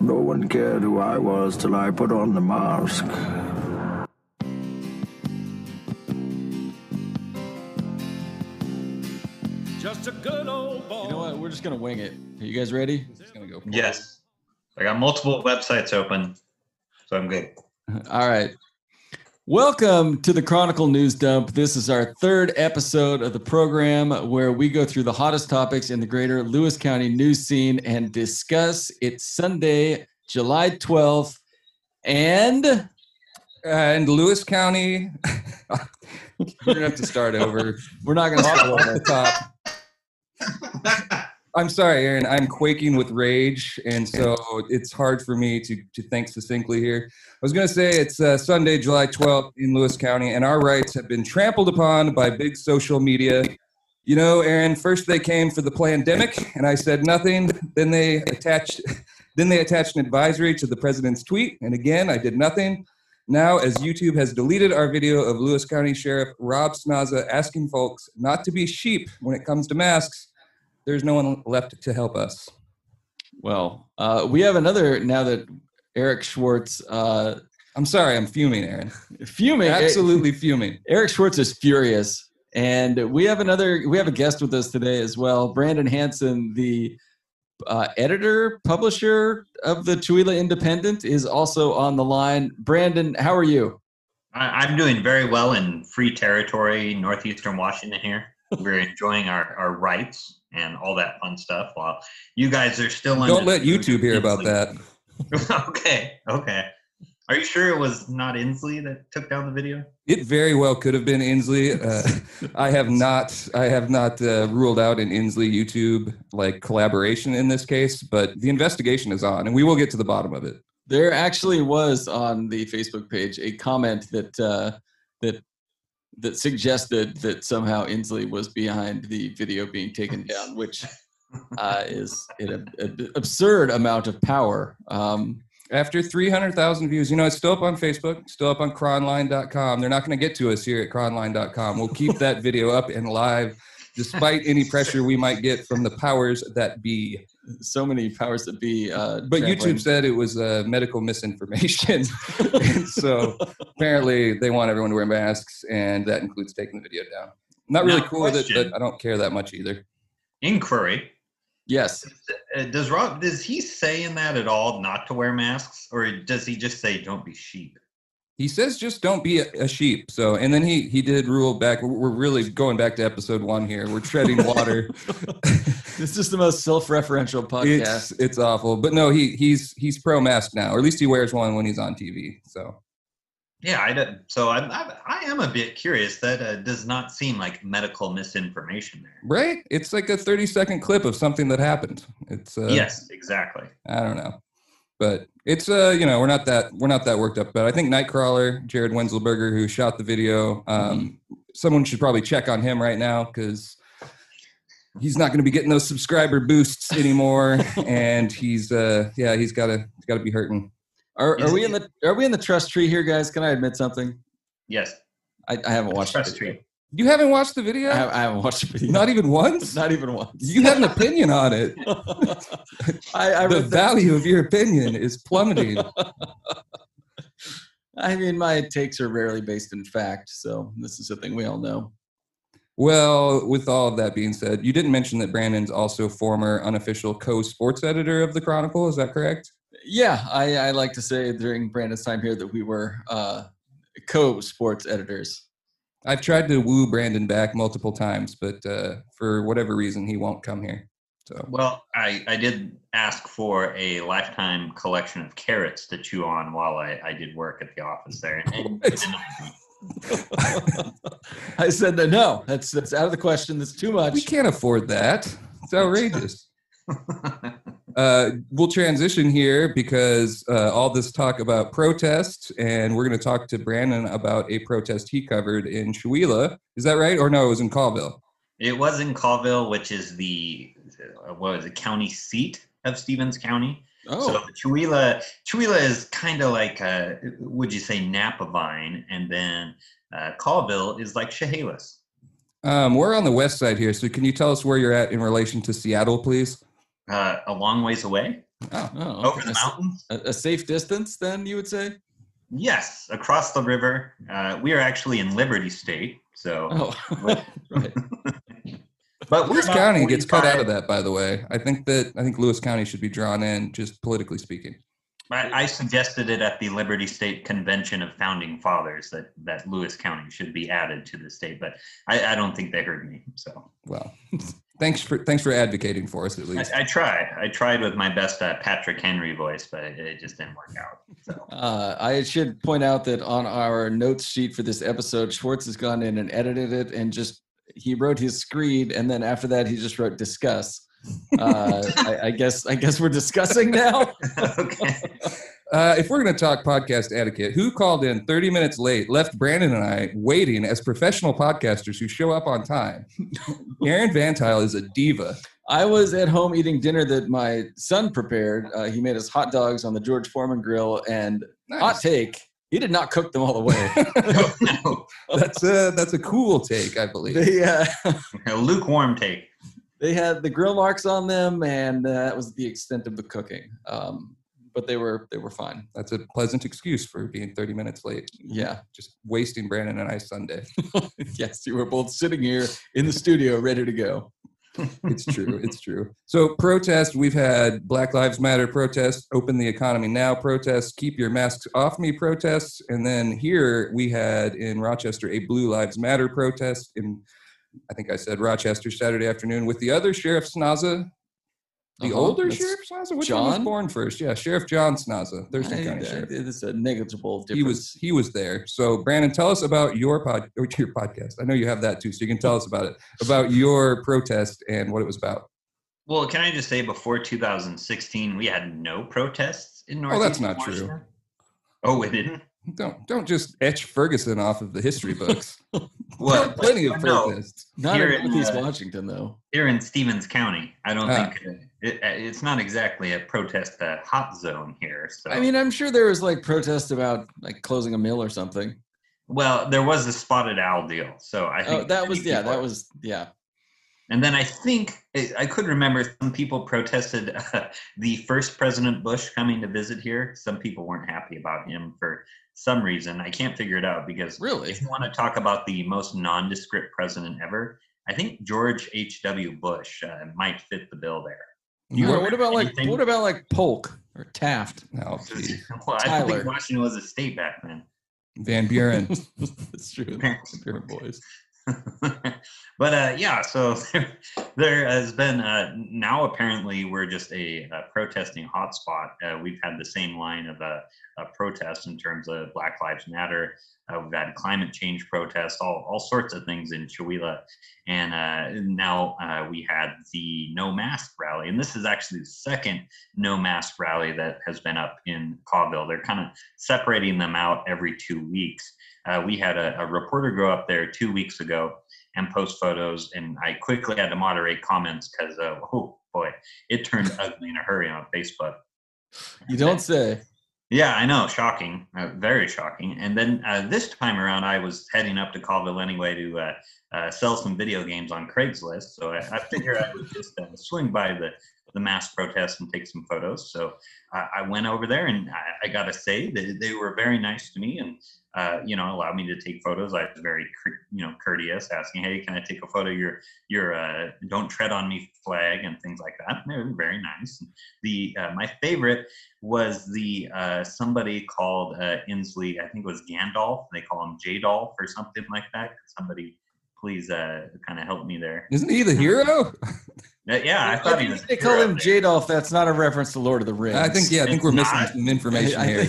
No one cared who I was till I put on the mask. Just a good old boy. You know what? We're just gonna wing it. Are you guys ready? Just gonna go. for it. Yes. I got multiple websites open, so I'm good. All right. Welcome to the Chronicle News Dump. This is our third episode of the program where we go through the hottest topics in the greater Lewis County news scene and discuss. It's Sunday, July 12th. And and Lewis County. We're gonna have to start over. we're not Off start the top. I'm sorry, Aaron. I'm quaking with rage, and so it's hard for me to to think succinctly here. I was gonna say it's uh, Sunday, July 12th in Lewis County, and our rights have been trampled upon by big social media. You know, Aaron. First they came for the pandemic, and I said nothing. Then they attached, then they attached an advisory to the president's tweet, and again I did nothing. Now, as YouTube has deleted our video of Lewis County Sheriff Rob Snaza asking folks not to be sheep when it comes to masks, there's no one left to help us. Well, uh, we have another now that Eric Schwartz, uh, I'm sorry, I'm fuming, Aaron. fuming. Absolutely fuming. Eric Schwartz is furious. And we have another, we have a guest with us today as well. Brandon Hansen, the uh, editor, publisher of the Chewelah Independent, is also on the line. Brandon, how are you? I'm doing very well in free territory, northeastern Washington here. We're enjoying our, our rights and all that fun stuff while you guys are still under Don't let YouTube hear about that. okay, okay. Are you sure it was not Inslee that took down the video? It very well could have been Inslee. Uh, I have not, I have not uh, ruled out an Inslee YouTube like collaboration in this case, but the investigation is on, and we will get to the bottom of it. There actually was on the Facebook page a comment that uh, that that suggested that somehow Inslee was behind the video being taken down, which uh, is an ab- absurd amount of power. Um, After 300,000 views, you know, it's still up on Facebook, still up on cronline.com. They're not going to get to us here at cronline.com. We'll keep that video up and live despite any pressure we might get from the powers that be. So many powers that be. Uh, But trampling- YouTube said it was uh, medical misinformation. so apparently they want everyone to wear masks, and that includes taking the video down. I'm not really Now, cool with it, but I don't care that much either. Inquiry. Yes. Uh, Does Rob does he say in that at all not to wear masks, or does he just say don't be sheep? He says just don't be a, a sheep. So, and then he he did rule back. We're we're really going back to episode one here. We're treading water. This is the most self-referential podcast. it's it's awful, but no, he he's he's pro mask now, or at least he wears one when he's on TV. So Yeah, I didn't. so I, I I am a bit curious. That uh, does not seem like medical misinformation there. right, it's like a thirty second clip of something that happened. It's uh, yes, exactly. I don't know, but it's uh you know we're not that we're not that worked up. But I think Nightcrawler, Jared Wenzelburger, who shot the video, um, someone should probably check on him right now because he's not going to be getting those subscriber boosts anymore, and he's uh yeah he's got to he's got to be hurting. Are, are we in the Are we in the trust tree here, guys? Can I admit something? Yes, I, I haven't watched trust the video. tree. You haven't watched the video? I, I haven't watched the video. Not even once. Not even once. you have an opinion on it. I, I, the- value of your opinion is plummeting. I mean, my takes are rarely based in fact, so this is a thing we all know. Well, with all of that being said, you didn't mention that Brandon's also former unofficial co-sports editor of the Chronicle. Is that correct? Yeah, I, I like to say during Brandon's time here that we were uh, co-sports editors. I've tried to woo Brandon back multiple times, but uh, for whatever reason, he won't come here. So Well, I, I did ask for a lifetime collection of carrots to chew on while I, I did work at the office there. And I said that no, that's that's out of the question. That's too much. we can't afford that. It's outrageous. Uh, we'll transition here because uh, all this talk about protests, and we're going to talk to Brandon about a protest he covered in Chewelah. Is that right? Or no, it was in Colville. it was in Colville, which is the uh, what was it, county seat of Stevens County. oh, So Chewelah, Chewelah is kind of like, uh would you say, Napavine, and then uh, Colville is like Chehalis. Um, we're on the west side here, so can you tell us where you're at in relation to Seattle, please? Uh, a long ways away. Oh, Oh, over okay. the mountains. A, a safe distance, then you would say? Yes, across the river. Uh, we are actually in Liberty State, so. Oh, right. But Lewis about County gets cut out of that, by the way. I think that I think Lewis County should be drawn in, just politically speaking. I, I suggested it at the Liberty State Convention of Founding Fathers that that Lewis County should be added to the state, but I, I don't think they heard me. So Well, thanks for thanks for advocating for us at least. I, I tried. I tried with my best uh, Patrick Henry voice, but it, it just didn't work out. So Uh, I should point out that on our notes sheet for this episode, Schwartz has gone in and edited it and just he wrote his screed, and then after that he just wrote discuss. Uh, I, I guess I guess we're discussing now. okay. Uh, if we're going to talk podcast etiquette, who called in 30 minutes late, left Brandon and I waiting as professional podcasters who show up on time? Aaron VanTuyl is a diva. I was at home eating dinner that my son prepared. Uh, he made us hot dogs on the George Foreman grill, and hot take, he did not cook them all the way. no, that's a that's a cool take, I believe. they uh, a lukewarm take. They had the grill marks on them, and that was the extent of the cooking. Um, but they were they were fine. That's a pleasant excuse for being 30 minutes late. Yeah. Just wasting Brandon and I Sunday. yes, you were both sitting here in the studio, ready to go. It's true. It's true. So protest, we've had Black Lives Matter protests, open the economy now protests, keep your masks off me protests, and then here we had in Rochester a Blue Lives Matter protest in I think I said Rochester Saturday afternoon with the other Sheriff Snaza. The Uh-huh, older that's Sheriff Snaza? Which one was born first? Yeah, Sheriff John Snaza, Thurston I- County I- Sheriff. It's a negligible difference. He was he was there. So Brandon, tell us about your pod or your podcast. I know you have that too, so you can tell us about it. About your protest and what it was about. Well, can I just say before 2016, we had no protests in North. Oh, that's not true. Oh, we didn't. Don't don't just etch Ferguson off of the history books. What? Plenty of No. protests. not here in in, Northeast uh, Washington, though. Here in Stevens County, I don't Ah. think it, it, it's not exactly a protest uh, hot zone here. So I mean, I'm sure there was like protest about like closing a mill or something. well, there was a spotted owl deal, so I think Oh, that was yeah, people- that was yeah. And then I think I I could remember some people protested uh, the first President Bush coming to visit here. Some people weren't happy about him for some reason. I can't figure it out because Really? if you want to talk about the most nondescript president ever, I think George H.W. Bush uh, might fit the bill there. You Or what about like what about like Polk or Taft? Gee. well, I think Washington was a state back then. Van Buren. That's true. Van Buren boys. but uh, yeah, so there, has been uh, now apparently we're just a, a protesting hotspot. Uh, we've had the same line of a, a protest in terms of Black Lives Matter. Uh, we've had climate change protests, all, all sorts of things in Chewelah. And uh, now uh, we had the no mask rally. And this is actually the second no mask rally that has been up in Colville. They're kind of separating them out every two weeks. We had a, a reporter go up there two weeks ago and post photos, and I quickly had to moderate comments because, uh, oh boy, it turned ugly in a hurry on Facebook. You don't say. Yeah, I know, shocking, uh, very shocking. And then uh, this time around, I was heading up to Colville anyway to uh, uh, sell some video games on Craigslist. So I, I figured I would just uh, swing by the the mass protest and take some photos. So I I went over there, and I, I got to say that they were very nice to me, and uh, you know, allowed me to take photos. I was very, you know, courteous, asking, "Hey, can I take a photo? of Your your uh, don't tread on me flag and things like that." And they were very nice. The uh, my favorite was the uh, somebody called uh, Inslee. I think it was Gandalf. They call him Jadolf or something like that. Could somebody please uh, kind of help me there? Isn't he the hero? Uh, yeah, I thought he was. They call him there. Jadolf. That's not a reference to Lord of the Rings. I think yeah, I think It's we're missing some information I here.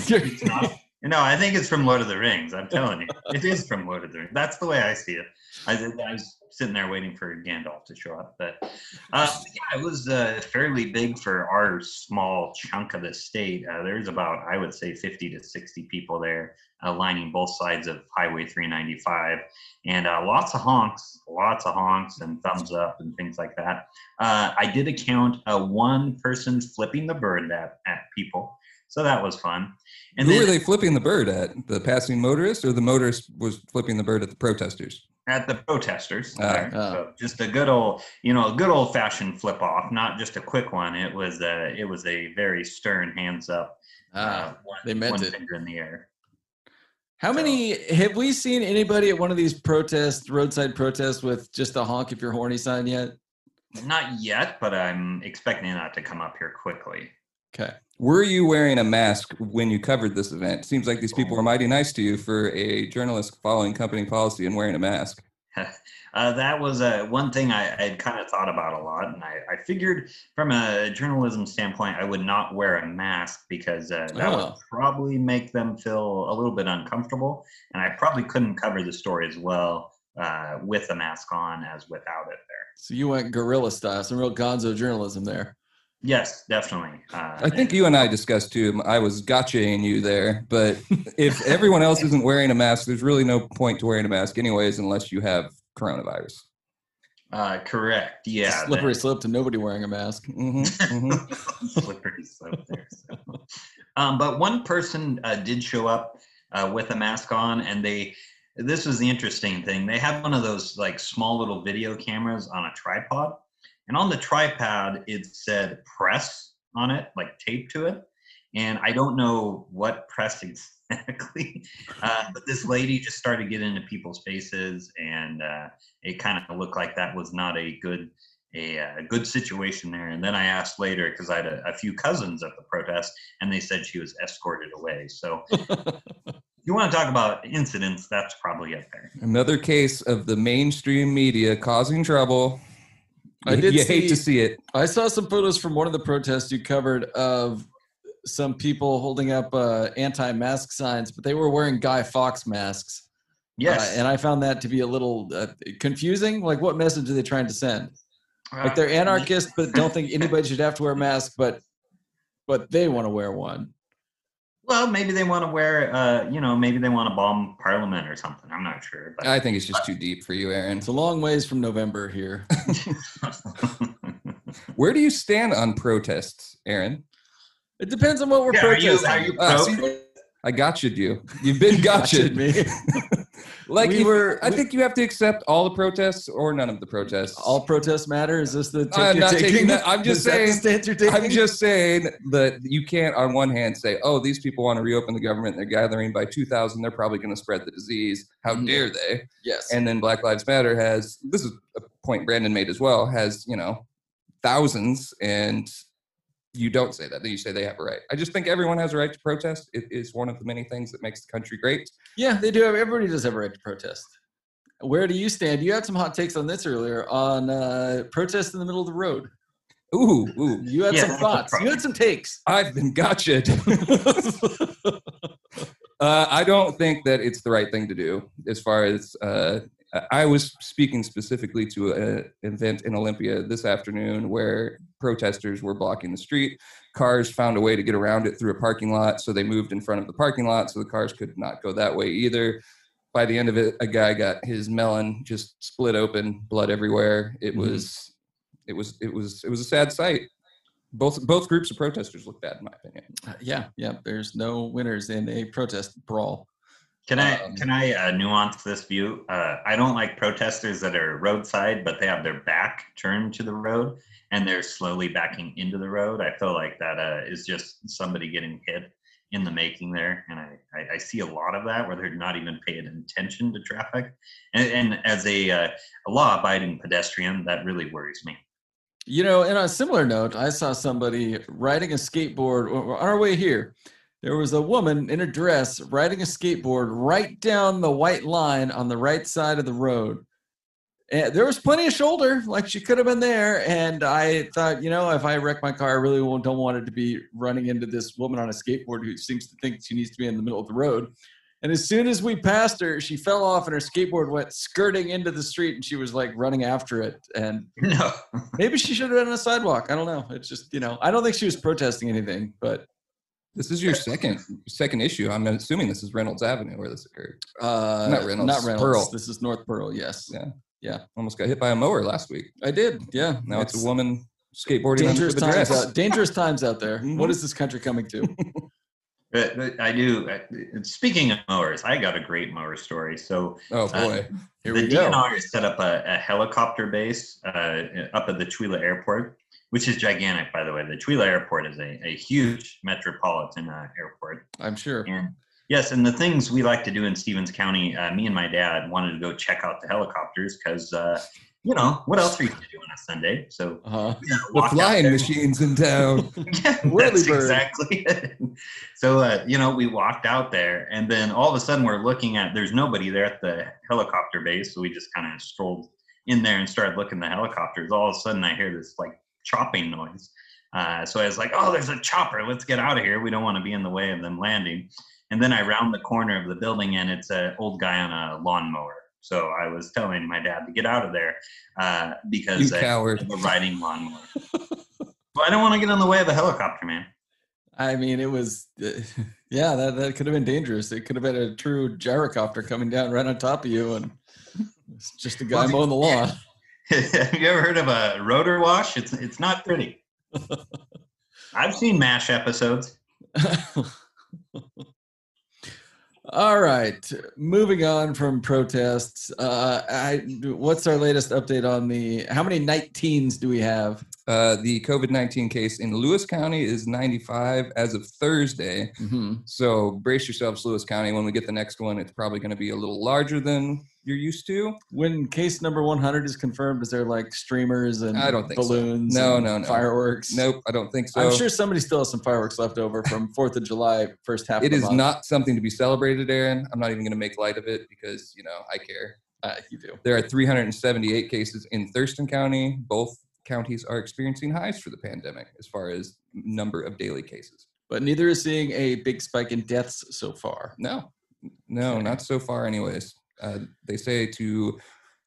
No, I think it's from Lord of the Rings. I'm telling you, it is from Lord of the Rings. That's the way I see it. I, I was sitting there waiting for Gandalf to show up, but uh, yeah, it was uh, fairly big for our small chunk of the state. Uh, there's about, I would say, 50 to 60 people there, uh, lining both sides of Highway 395, and uh, lots of honks, lots of honks and thumbs up and things like that. Uh, I did account uh, one person flipping the bird at, at people. So that was fun. And Who then, were they flipping the bird at? The passing motorist, or the motorist was flipping the bird at the protesters? at the protesters. There. Ah. So just a good old, you know, a good old fashioned flip off, not just a quick one. It was a, it was a very stern hands up. Ah, uh, one, they meant one it. finger in the air. How many have we seen anybody at one of these protests, roadside protests, with just a honk if you're horny sign yet? Not yet, but I'm expecting that to come up here quickly. Okay. Were you wearing a mask when you covered this event? Seems like these people were mighty nice to you for a journalist following company policy and wearing a mask. Uh, that was uh, one thing I had kind of thought about a lot, and I, I figured from a journalism standpoint, I would not wear a mask because uh, that would Oh. probably make them feel a little bit uncomfortable, and I probably couldn't cover the story as well uh, with a mask on as without it there. So you went guerrilla style, some real gonzo journalism there. Yes, definitely. Uh, I think you and I discussed too. I was gotchaing you there, but if everyone else isn't wearing a mask, there's really no point to wearing a mask, anyways, unless you have coronavirus. uh, correct. It's a Yeah, slippery slope to nobody wearing a mask. hmm hmm slippery slope there. So. Um, but one person uh, did show up uh, with a mask on, and they. This was the interesting thing. They had one of those like small little video cameras on a tripod, and on the tripod it said "press" on it, like taped to it. And I don't know what press exactly, uh, but this lady just started getting into people's faces, and uh, it kind of looked like that was not a good a, uh, good situation there. And then I asked later because I had a, a few cousins at the protest, and they said she was escorted away. So if you want to talk about incidents, that's probably up there. Another case of the mainstream media causing trouble. I did You hate to see- see it. I saw some photos from one of the protests you covered of some people holding up uh, anti-mask signs, but they were wearing Guy Fawkes masks. Yes, Uh, and I found that to be a little uh, confusing. Like, what message are they trying to send? Like, they're Uh, anarchists, but don't think anybody should have to wear a mask, but but they want to wear one. Well, maybe they want to wear, uh, you know, maybe they want to bomb Parliament or something. I'm not sure. But I think it's just too deep for you, Aaron. It's a long ways from November here. Where do you stand on protests, Aaron? It depends on what we're Yeah, are you- protesting. are you pro- see, I gotcha you. You've been gotcha me. like We if- were- I we- think you have to accept all the protests or none of the protests. All protests matter. Is this the take I'm not taking? taking that. I'm just Is that the saying-? I'm just saying that you can't, on one hand, say, "Oh, these people want to reopen the government. They're gathering by 2,000. They're probably going to spread the disease. How Mhm. dare they?" yes. And then Black Lives Matter has this is a point Brandon made as well. Has you know thousands, and you don't say that. Then you say they have a right. I just think everyone has a right to protest. It is one of the many things that makes the country great. Yeah, they do. Have, everybody does have a right to protest. Where do you stand? You had some hot takes on this earlier on uh, protest in the middle of the road. Ooh, ooh. You had Yeah, some thoughts. You had some takes. I've been gotcha. uh, I don't think that it's the right thing to do. As far as uh, I was speaking specifically to an event in Olympia this afternoon where protesters were blocking the street. Cars found a way to get around it through a parking lot, so they moved in front of the parking lot, so the cars could not go that way either. By the end of it, a guy got his melon just split open, blood everywhere. It Mhm. was, it was, it was, it was a sad sight. Both both groups of protesters look bad, in my opinion. Uh, yeah, yeah. There's no winners in a protest brawl. Can I Um, can I uh, nuance this view? Uh, I don't like protesters that are roadside, but they have their back turned to the road and they're slowly backing into the road. I feel like that uh, is just somebody getting hit in the making there, and I, I, I see a lot of that where they're not even paying attention to traffic. And, and as a, uh, a law-abiding pedestrian, that really worries me. You know, and on a similar note, I saw somebody riding a skateboard on our way here. There was a woman in a dress riding a skateboard right down the white line on the right side of the road. And there was plenty of shoulder, like she could have been there. And I thought, you know, if I wreck my car, I really won't, don't want it to be running into this woman on a skateboard who seems to think she needs to be in the middle of the road. And as soon as we passed her, she fell off and her skateboard went skirting into the street and she was like running after it. And No. Maybe she should have been on a sidewalk. I don't know. It's just, you know, I don't think she was protesting anything, but This is your second second issue. I'm assuming this is Reynolds Avenue where this occurred. uh, Not Reynolds, Not Reynolds. Pearl. This is North Pearl. Yes. Yeah. Yeah. Almost got hit by a mower last week. I did. Yeah. Now it's, a woman skateboarding dangerous under the times dress. out. Dangerous times out there. Mhm. What is this country coming to? But, but I do. uh, Speaking of mowers, I got a great mower story. So Oh Uh, boy. Here the we go. DNR has set up a, a helicopter base uh, up at the Chewelah Airport, which is gigantic, by the way. The Chewelah Airport is a, a huge metropolitan uh, airport. I'm sure. And yes, and the things we like to do in Stevens County, uh, me and my dad wanted to go check out the helicopters because, uh, you know, what else are you going to do on a Sunday? So Uh-huh. uh, The flying machines in town. Yeah, that's bird. exactly it. So, uh, you know, we walked out there, and then all of a sudden we're looking at, there's nobody there at the helicopter base. So we just kind of strolled in there and started looking at the helicopters. All of a sudden I hear this like chopping noise. Uh, so I was like, oh, there's a chopper. Let's get out of here. We don't want to be in the way of them landing. And then I round the corner of the building, and it's an old guy on a lawnmower. So I was telling my dad to get out of there uh, because You I- coward. a riding lawnmower. well, I don't want to get in the way of a helicopter, man. I mean, it was, yeah, that, that could have been dangerous. It could have been a true gyrocopter coming down right on top of you, and it's just a guy Well, mowing the lawn. Have you ever heard of a rotor wash? It's it's not pretty. I've seen Mash episodes. All right, moving on from protests. Uh, I, what's our latest update on the? How many night teens do we have? Uh, the COVID 19 case in Lewis County is 95 as of Thursday. Mm-hmm. So brace yourselves, Lewis County. When we get the next one, it's probably going to be a little larger than you're used to. When case number 100 is confirmed, is there like streamers and I don't think so. balloons? No, and no, no. Fireworks. Nope, I don't think so. I'm sure somebody still has some fireworks left over from Fourth of July first half. it of the is month. not something to be celebrated, Aaron. I'm not even going to make light of it because, you know, I care. Uh, you do. There are 378 cases in Thurston County. Both counties are experiencing highs for the pandemic as far as number of daily cases. But neither is seeing a big spike in deaths so far. No, no, Okay. not so far, anyways. Uh, they say to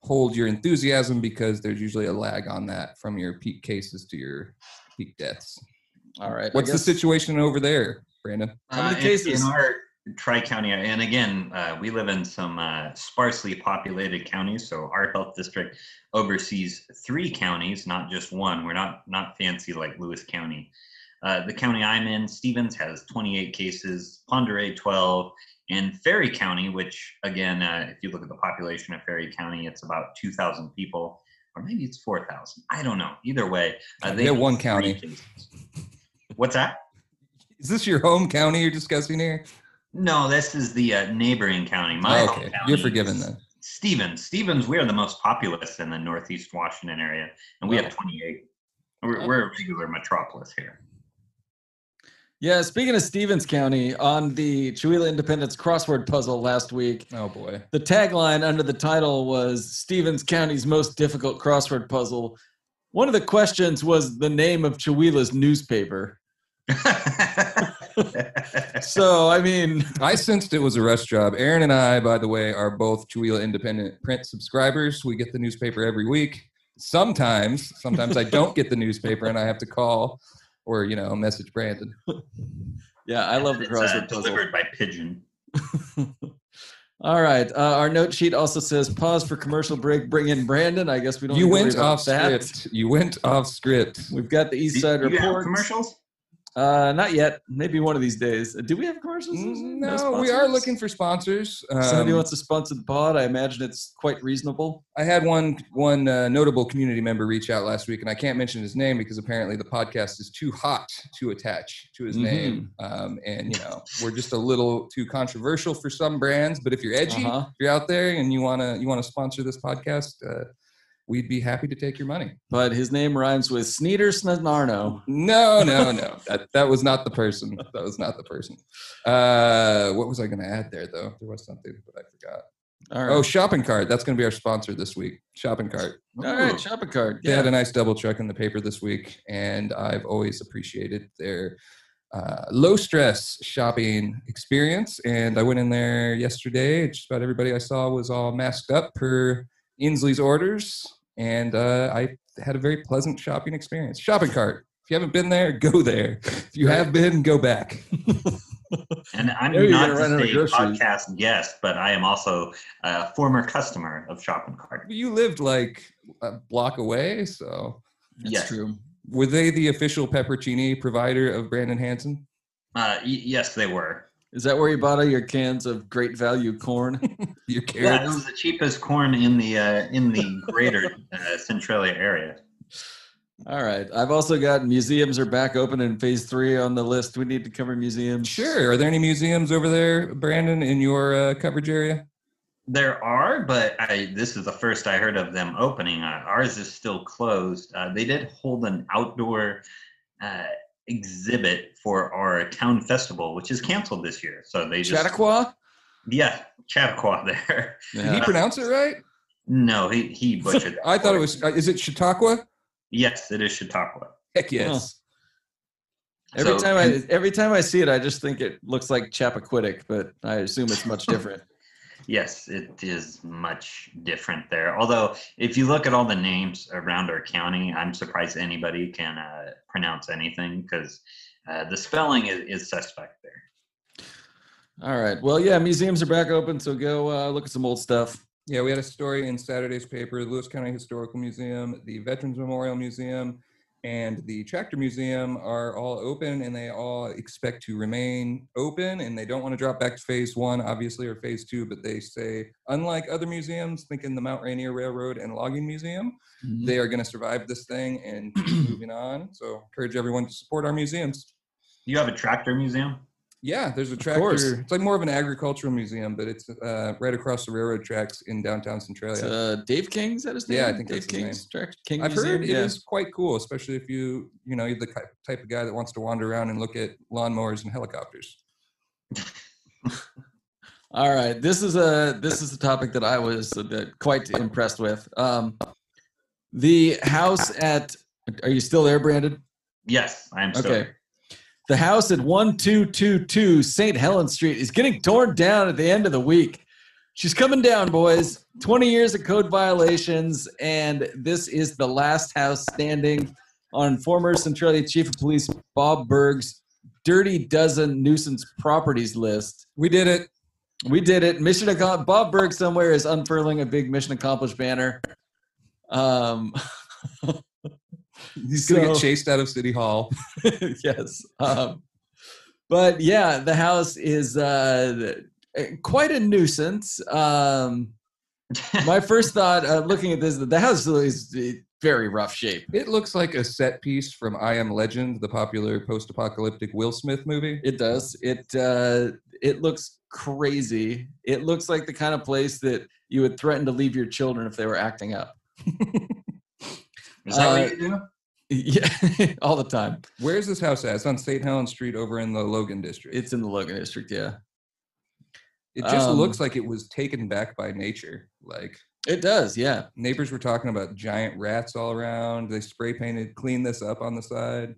hold your enthusiasm because there's usually a lag on that from your peak cases to your peak deaths. All right. I What's the situation over there, Brandon? How many Uh, cases? in our tri county? And again, uh, we live in some uh, sparsely populated counties, so our health district oversees three counties, not just one. We're not not fancy like Lewis County. Uh, the county I'm in, Stevens, has 28 cases, Pend Oreille 12, and Ferry County, which again, uh, if you look at the population of Ferry County, it's about 2,000 people, or maybe it's 4,000. I don't know. Either way, uh, they have one county. What's that? Is this your home county you're discussing here? No, this is the uh, neighboring county. My home okay, county you're forgiven then. Stevens. Stevens, we are the most populous in the Northeast Washington area, and we Wow. have 28. We're, we're a regular metropolis here. Yeah, speaking of Stevens County, on the Chewelah Independence crossword puzzle last week, Oh boy. the tagline under the title was Stevens County's most difficult crossword puzzle. One of the questions was the name of Chewelah's newspaper. So, I mean, I sensed it was a rush job. Aaron and I, by the way, are both Chewelah Independent print subscribers. We get the newspaper every week. Sometimes, sometimes I don't get the newspaper and I have to call or, you know, message Brandon. yeah, I love the It's, uh, crossword puzzle. delivered by pigeon. All right. Uh, our note sheet also says pause for commercial break, bring in Brandon. I guess we don't You need worry went about off that. script. You went off script. We've got the East Side do you have Report. commercials? Uh, not yet. Maybe one of these days. Uh, Do we have commercials? Mm, No, we are looking for sponsors. Uh somebody Um, wants to sponsor the pod. I imagine it's quite reasonable. I had one one uh, notable community member reach out last week, and I can't mention his name because apparently the podcast is too hot to attach to his Mhm. name, um, and you know we're just a little too controversial for some brands. But if you're edgy, Uh-huh. if you're out there and you wanna you wanna sponsor this podcast, uh, we'd be happy to take your money. But his name rhymes with Sneeder Snarno. No, no, no, that that was not the person. That was not the person. Uh, what was I going to add there though? There was something, but I forgot. All right. Oh, shopping cart. That's going to be our sponsor this week. Shopping cart. All Ooh. right. Shopping cart. They had a nice double check in the paper this week, and I've always appreciated their uh, low stress shopping experience. And I went in there yesterday. Just about everybody I saw was all masked up per Inslee's orders, and uh, I had a very pleasant shopping experience. Shopping cart. If you haven't been there, go there. If you have been, go back. And I'm There not gonna run out to of say groceries. podcast guest, but I am also a former customer of Shopping Cart. You lived like a block away, so That's Yes. true. were they the official peppercini provider of Brandon Hansen? Uh, y- yes, they were. Is that where you bought all your cans of great value corn? Your Yeah, it carrots. was the cheapest corn in the uh, in the greater uh, Centralia area. all right. I've also got museums are back open in phase three on the list. We need to cover museums. Sure. Are there any museums over there, Brandon, in your uh, coverage area? There are, but I, this is the first I heard of them opening. Uh, ours is still closed. Uh, they did hold an outdoor uh, exhibit for our town festival, which is canceled this year. So they just Chautauqua? yeah, Chautauqua there. Did he pronounce it right? No, he he butchered. I thought it was. Uh, is it Chautauqua? Yes, it is Chautauqua. Heck yes. Every So- time I every time I see it, I just think it looks like Chappaquiddick, but I assume it's much different. Yes, it is much different there. Although, if you look at all the names around our county, I'm surprised anybody can uh, pronounce anything because uh, the spelling is, is suspect there. All right. Well, yeah, museums are back open, so go uh, look at some old stuff. Yeah, we had a story in Saturday's paper. The Lewis County Historical Museum, the Veterans Memorial Museum, and the Tractor Museum are all open, and they all expect to remain open. And they don't want to drop back to phase one, obviously, or phase two. But they say, unlike other museums, thinking the Mount Rainier Railroad and Logging Museum, mm-hmm. they are going to survive this thing and keep moving on. So, encourage everyone to support our museums. You have a tractor museum? Yeah, there's a tractor. It's like more of an agricultural museum, but it's uh, right across the railroad tracks in downtown Centralia. Uh, Dave King, is that his name? Yeah, I think Dave that's his King's Tractor King I've Museum? heard it yeah. is quite cool, especially if you, you know, you're the type of guy that wants to wander around and look at lawnmowers and helicopters. All right, this is a this is a topic that I was uh, quite impressed with. Um, the house at are you still there, Brandon? Yes, I am still Okay. The house at 1222 St. Helens Street is getting torn down at the end of the week. She's coming down, boys. 20 years of code violations, and this is the last house standing on former Centralia Chief of Police Bob Berg's Dirty Dozen Nuisance Properties list. We did it. We did it. Mission accomplished. Bob Berg somewhere is unfurling a big mission accomplished banner. Um, He's gonna So- get chased out of City Hall. yes. Um, but yeah, the house is uh, quite a nuisance. Um, my first thought, uh, looking at this, the house is very rough shape. It looks like a set piece from I Am Legend, the popular post-apocalyptic Will Smith movie. It does. It uh, it looks crazy. It looks like the kind of place that you would threaten to leave your children if they were acting up. Is that Uh, what you do? Yeah, all the time. Where's this house at? It's on St. Helens Street over in the Logan district. It's in the Logan district. Yeah, it just um, looks like it was taken back by nature. Like it does. Yeah. neighbors were talking about giant rats all around. They spray painted, clean this up on the side,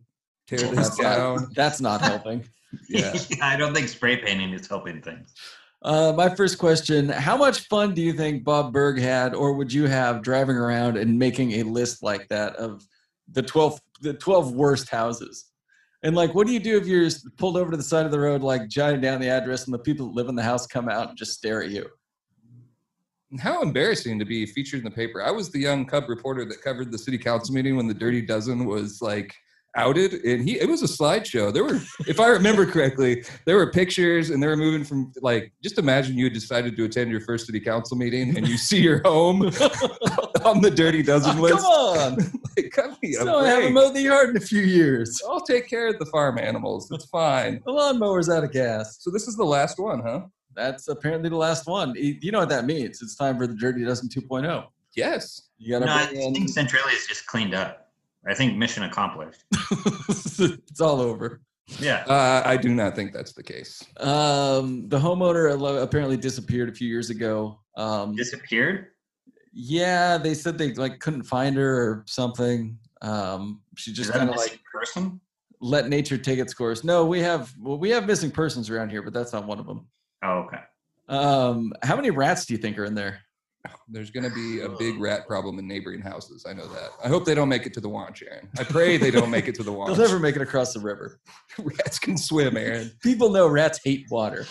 tear this down. not, that's not helping. Yeah. I don't think spray painting is helping things. Uh, my first question: How much fun do you think Bob Berg had, or would you have driving around and making a list like that of the twelve the twelve worst houses? And like, what do you do if you're pulled over to the side of the road, like jotting down the address, and the people that live in the house come out and just stare at you? How embarrassing to be featured in the paper. I was the young cub reporter that covered the city council meeting when the Dirty Dozen was like outed and he it was a slideshow. There were if I remember correctly, there were pictures and they were moving from like just imagine you had decided to attend your first city council meeting and you see your home on the Dirty Dozen Oh, list. come on! Like, cut me a So I haven't break. mowed the yard in a few years. I'll take care of the farm animals. It's fine. The lawnmower's out of gas. So this is the last one, huh? That's apparently the last one. You know what that means? It's time for the Dirty Dozen 2.0. Yes. You gotta No, I bring in- think Centralia is just cleaned up. I think mission accomplished. it's all over. Yeah. Uh, I do not think that's the case. Um, the homeowner apparently disappeared a few years ago. Um, Disappeared? yeah, they said they like couldn't find her or something. Um, she just kind of like person? let nature take its course. No, we have well, we have missing persons around here, but that's not one of them. Oh, okay. Um, how many rats do you think are in there? There's going to be a big rat problem in neighboring houses. I know that. I hope they don't make it to the Wanch, Aaron. I pray they don't make it to the They'll never make it across the river. Rats can swim, Aaron. People know rats hate water.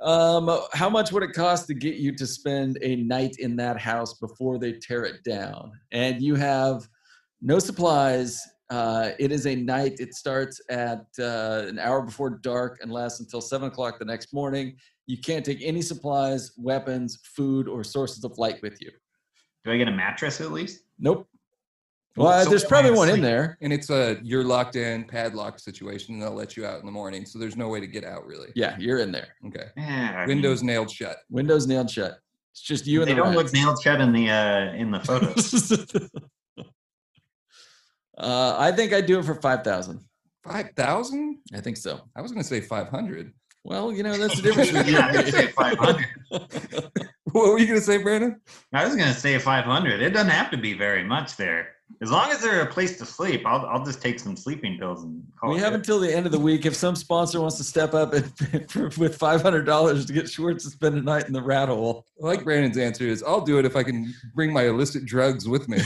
Um, how much would it cost to get you to spend a night in that house before they tear it down? And you have no supplies, Uh, it is a night. It starts at uh, an hour before dark and lasts until seven o'clock the next morning. You can't take any supplies, weapons, food, or sources of light with you. Do I get a mattress at least? Nope. Well, So there's probably one in there. And it's a you're locked in padlock situation, and they'll let you out in the morning. So there's no way to get out really. Yeah, you're in there. Okay. Yeah, Windows mean, nailed shut. Windows nailed shut. It's just you and they the don't look nailed shut in the uh, in the photos. uh, I think I'd do it for five thousand. Five thousand? I think so. I was gonna say five hundred. Well, you know that's the difference. Yeah, and I'd me. say 500. What were you gonna say, Brandon? I was gonna say 500. It doesn't have to be very much there. As long as there's a place to sleep, I'll I'll just take some sleeping pills and call We it have good. until the end of the week. If some sponsor wants to step up and, with five hundred dollars to get Schwartz to spend a night in the rat hole, I like Brandon's answer is I'll do it if I can bring my illicit drugs with me.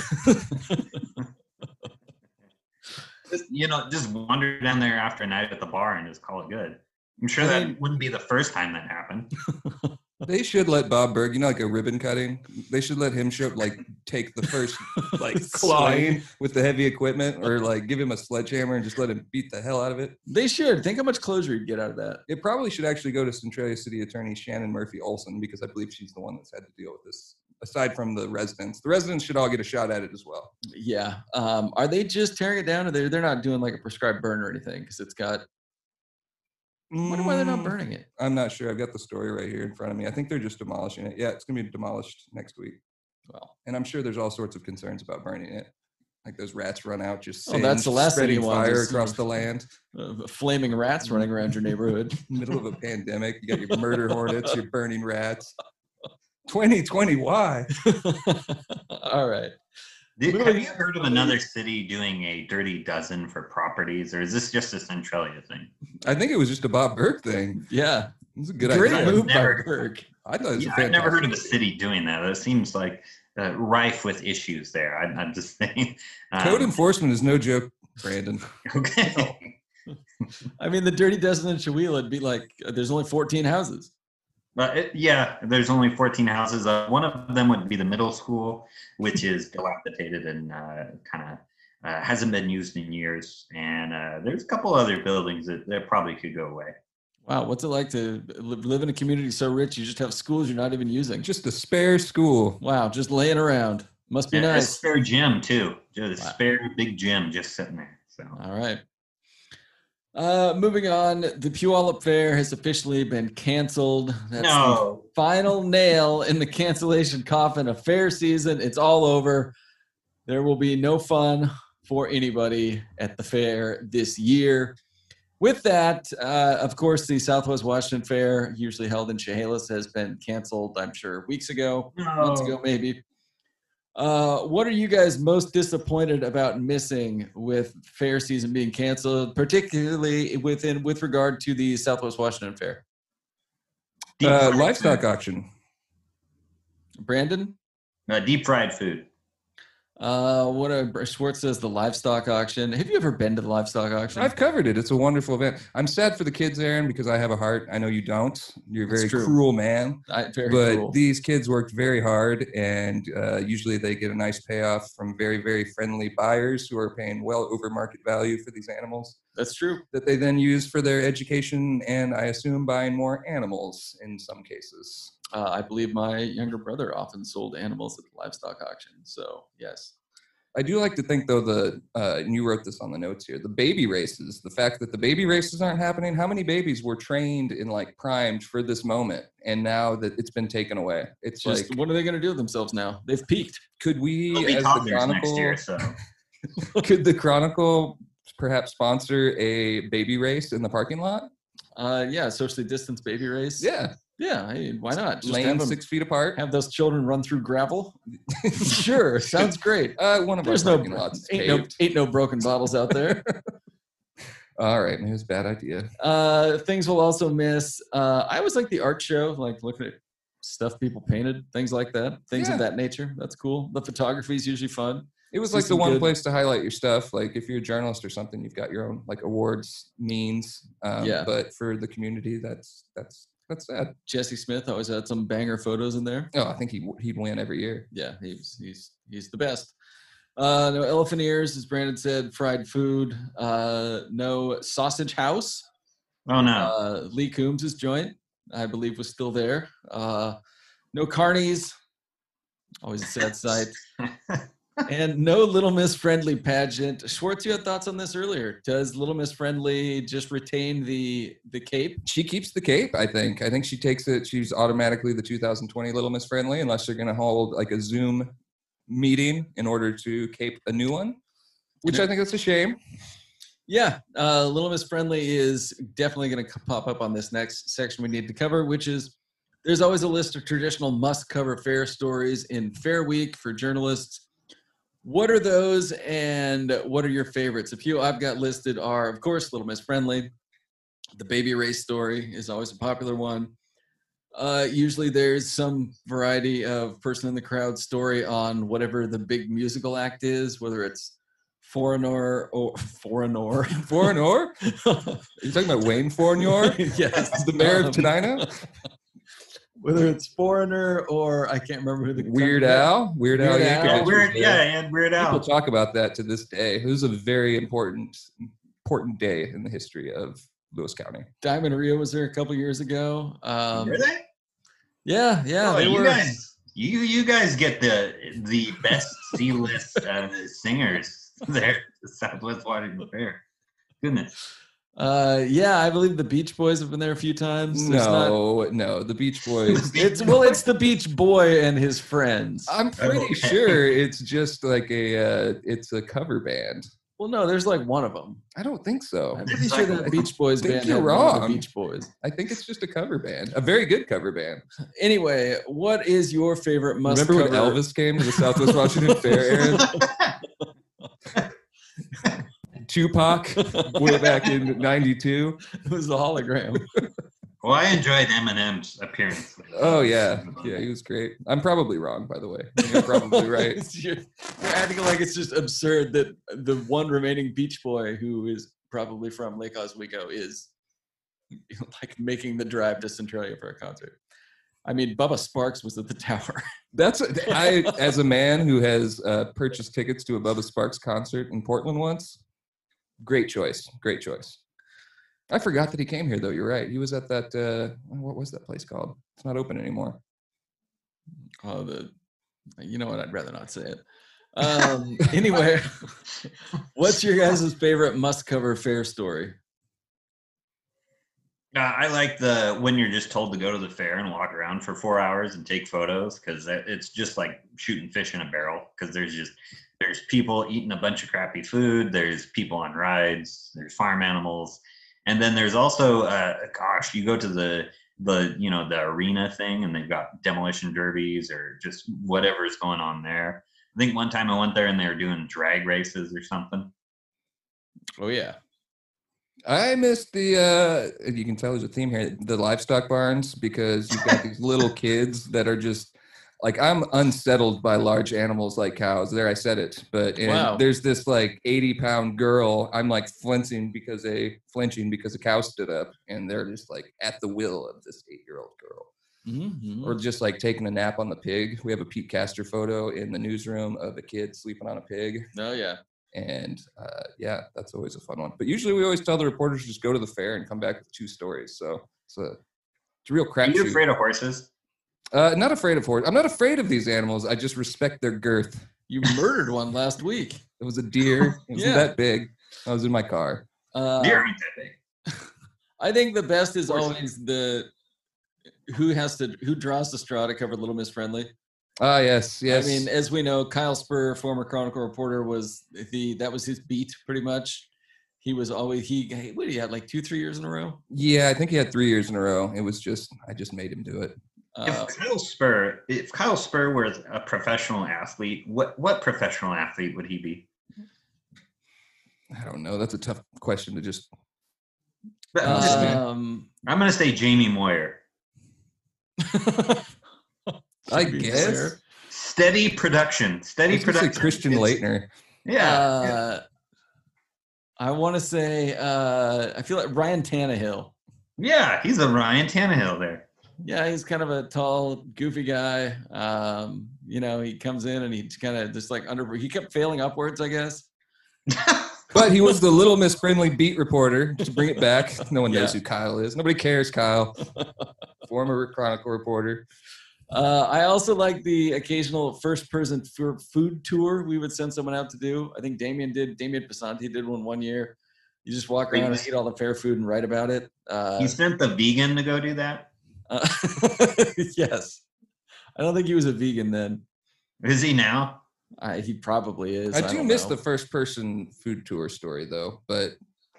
just you know just wander down there after a night at the bar and just call it good. I'm sure I that mean- wouldn't be the first time that happened. They should let Bob Berg, you know, like a ribbon cutting. They should let him show like take the first like Swing. clawing with the heavy equipment, or like give him a sledgehammer and just let him beat the hell out of it. they should think how much closure you'd get out of that. It probably should actually go to Centralia City Attorney Shannon Murphy Olson because I believe she's the one that's had to deal with this. Aside from the residents, the residents should all get a shot at it as well. Yeah. Um, are they just tearing it down, or they're they're not doing like a prescribed burn or anything? Because it's got. I wonder why they're not Mm, burning it. I'm not sure. I've got the story right here in front of me. I think they're just demolishing it. Yeah, it's gonna be demolished next week. Well, And I'm sure there's all sorts of concerns about burning it. Like those rats run out just Oh, that's the last thing you want, fire across the land. uh, flaming rats running around your neighborhood. Middle of a pandemic, you got your murder hornets, your burning rats. 2020, why? All right. Did, have you heard of another city doing a dirty dozen for properties, or is this just a Centralia thing? I think it was just a Bob Berg thing. Yeah. It's a good Great idea. move by Never- Berg. I thought it was Yeah, a I've never heard of a city doing that. It seems like uh, rife with issues there. I, I'm just saying. Code Um, enforcement is no joke, Brandon. Okay. I mean, the Dirty Dozen in Chewelah would be like, uh, there's only 14 houses. But it, yeah, there's only 14 houses. Uh, one of them would be the middle school, which is dilapidated and uh, kind of uh, hasn't been used in years. And uh, there's a couple other buildings that, that probably could go away. Wow. What's it like to live in a community so rich you just have schools you're not even using? Just a spare school. Wow. Just laying around. Must be And a spare gym too, just a spare big gym just sitting there. So All right. Uh, moving on, the Puyallup Fair has officially been canceled. That's the no, final nail in the cancellation coffin of fair season. It's all over. There will be no fun for anybody at the fair this year. With that, uh, of course, the Southwest Washington Fair, usually held in Chehalis, has been canceled, I'm sure, weeks ago, months ago, maybe. Uh, what are you guys most disappointed about missing with fair season being canceled, particularly within with regard to the Southwest Washington Fair? Uh, livestock auction. Brandon? Uh, deep fried food. Uh, what a Schwartz says the livestock auction. Have you ever been to the livestock auction? I've covered it. It's a wonderful event. I'm sad for the kids, Aaron, because I have a heart. I know you don't. You're a very cruel man. I, very but cool. these kids worked very hard and uh, usually they get a nice payoff from very very friendly buyers who are paying well over market value for these animals That's true. that they then use for their education and i assume buying more animals in some cases Uh, I believe my younger brother often sold animals at the livestock auction. So yes, i do like to think though the uh, and you wrote this on the notes here the baby races the fact that the baby races aren't happening how many babies were trained and like primed for this moment and now that it's been taken away it's just like what are they going to do with themselves now? They've peaked. could we as the toddlers next chronicle year. So could the Chronicle perhaps sponsor a baby race in the parking lot? Uh, yeah, socially distanced baby race. Yeah, yeah. Hey, why not? Just lane have, 'em- six feet apart. have those children run through gravel. sure, sounds great. Uh, one of There's our no lots ain't no ain't no broken bottles out there. All right, maybe it was a bad idea. uh, things we'll also miss. Uh, I always like the art show, like looking at stuff people painted, things like that, things Yeah. of that nature. That's cool. The photography is usually fun. It was See like the one good- place to highlight your stuff. Like if you're a journalist or something, you've got your own like awards means. Um, Yeah. But for the community, that's that's that's sad. Jesse Smith always had some banger photos in there. Oh, I think he he'd win every year. Yeah, he's he's he's the best. Uh, no elephant ears, as Brandon said, fried food. Uh, no sausage house. Oh no. Uh, Lee Coombs' joint, I believe, was still there. Uh, no carnies. Always a sad sight. and no Little Miss Friendly pageant. Schwartz, you had thoughts on this earlier. Does Little Miss Friendly just retain the the cape? She keeps the cape, I think. I think she takes it. She's automatically the 2020 Little Miss Friendly, unless they're going to hold like a Zoom meeting in order to cape a new one, which I think that's a shame. Yeah, uh, Little Miss Friendly is definitely going to pop up on this next section we need to cover, which is there's always a list of traditional must cover fair stories in Fair Week for journalists. What are those and what are your favorites? A few I've got listed are, of course, Little Miss Friendly. The baby race story is always a popular one. Uh, usually there's some variety of person in the crowd story on whatever the big musical act is, whether it's foreigner or foreigner. Foreigner? Are you talking about Wayne Fournier? yes, the mayor of Tenino? Whether it's foreigner or I can't remember who the Weird Al? Weird Al Weird Al. Yankovic yeah, weird. Yeah, and Weird People talk about that to this day. It was a very important, important day in the history of Lewis County. Diamond Rio was there a couple years ago. Um, Were they? yeah, yeah, oh, they you were. guys, you you guys get the the best C list uh, singers there, Southwest Washington Fair. Goodness. Uh, yeah, I believe the Beach Boys have been there a few times. There's not- No, no, the Beach Boys. it's well, it's the Beach Boy and his friends. I'm pretty Okay. sure it's just like a uh, it's a cover band. Well, no, there's like one of them. I don't think so. I'm pretty sure that Beach Boys think band you're had the wrong. Beach Boys. I think it's just a cover band, a very good cover band. Anyway, what is your favorite must Remember when? Elvis came to the Southwest Washington Fair, Aaron? Tupac, way back in '92. It was a hologram. Well, I enjoyed Eminem's appearance. Oh yeah, yeah, he was great. I'm probably wrong, by the way. You're probably right. you're, you're acting like it's just absurd that the one remaining Beach Boy who is probably from Lake Oswego is like making the drive to Centralia for a concert. I mean, Bubba Sparxxx was at the tower. That's I, as a man who has uh, purchased tickets to a Bubba Sparxxx concert in Portland once. Great choice, great choice. I forgot that he came here though. You're right. He was at that. Uh, what was that place called? It's not open anymore. Oh, the you know what? I'd rather not say it. Um, anyway, what's your guys' favorite must cover fair story? Uh, I like the when you're just told to go to the fair and walk around for four hours and take photos because it's just like shooting fish in a barrel because there's just there's people eating a bunch of crappy food there's people on rides there's farm animals and then there's also uh, gosh you go to the the you know the arena thing and they've got demolition derbies or just whatever's going on there i think one time i went there and they were doing drag races or something Oh yeah, I missed the. uh You can tell there's a theme here. The livestock barns because you've got these little kids that are just like I'm unsettled by large animals like cows. There, I said it. But and Wow. there's this like 80 pound girl. I'm like flinching because a flinching because a cow stood up, and they're just like at the will of this eight year old girl. Mhm. Or just like taking a nap on the pig. We have a Pete Caster photo in the newsroom of a kid sleeping on a pig. oh yeah. And uh, yeah, that's always a fun one. But usually we always tell the reporters just go to the fair and come back with two stories. So it's a, it's a real are you crapshoot. afraid of horses Uh, not afraid of horses. I'm not afraid of these animals. I just respect their girth. You murdered one last week. It was a deer. It wasn't Yeah. that big. I was in my car. Uh, deer aren't that big I think the best is always the who has to who draws the straw to cover Little Miss Friendly. Ah, yes, yes. I mean, as we know, Kyle Spurr, former Chronicle reporter, was the that was his beat pretty much. He was always he what he had like two three years in a row. yeah, I think he had three years in a row. It was just I just made him do it. Uh, if Kyle Spurr, if Kyle Spurr were a professional athlete, what what professional athlete would he be? I don't know. That's a tough question to just. But I'm, just- um, I'm gonna say Jamie Moyer. I guess. fair. Steady production. Steady was gonna say production. Christian It's- Leitner. Yeah. yeah. Uh, I want to say uh, I feel like Ryan Tannehill. Yeah, he's a Ryan Tannehill there. Yeah, he's kind of a tall, goofy guy. Um, you know, he comes in and he's kind of just like under. He kept failing upwards, I guess. But he was the Little Miss Friendly beat reporter. Just bring it back. No one knows who Kyle is. Nobody cares, Kyle. Former Chronicle reporter. Uh, I also like the occasional first-person f- food tour we would send someone out to do. I think Damien did. Damien Pasanti did one one year. You just walk around and eat all the fair food and write about it. Uh, he sent the vegan to go do that. Uh, yes, I don't think he was a vegan then. Is he now? I, he probably is. I do don't miss know. the first person food tour story though, but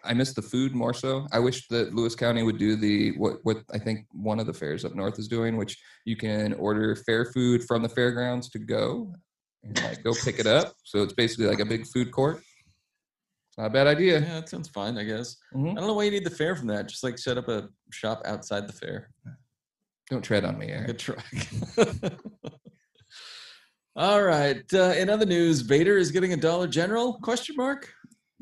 I miss the food more so. I wish that Lewis County would do the what what I think one of the fairs up north is doing, which you can order fair food from the fairgrounds to go and like go pick it up. So it's basically like a big food court. It's not a bad idea. Yeah, that sounds fine. I guess. Mhm. I don't know why you need the fair from that. Just like set up a shop outside the fair. Don't tread on me, Aaron. Good try. All right. Uh, in other news, Vader is getting a Dollar General? Question mark.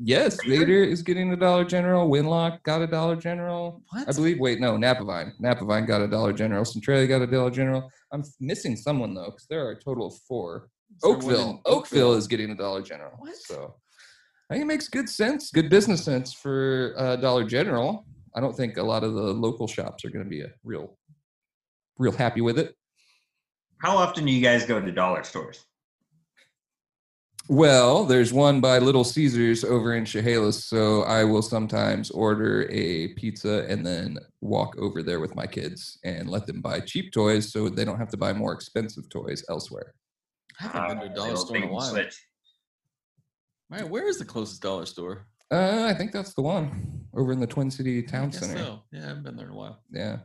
Yes, Vader is getting a Dollar General. Winlock got a Dollar General. What? I believe. Wait, no, Napavine. Napavine got a Dollar General. Centralia got a Dollar General. I'm missing someone though, because there are a total of four. Is there one in Oakville. Oakville is getting a Dollar General. What? So I think it makes good sense, good business sense for uh, Dollar General. I don't think a lot of the local shops are going to be a real, real happy with it. How often do you guys go to dollar stores? Well, there's one by Little Caesars over in Chehalis, so I will sometimes order a pizza and then walk over there with my kids and let them buy cheap toys so they don't have to buy more expensive toys elsewhere. I haven't been to a Uh, dollar the store in a while. switch. Man, where is the closest dollar store? Uh, I think that's the one over in the Twin City I Town guess Center. so. Yeah, I haven't been there in a while. Yeah.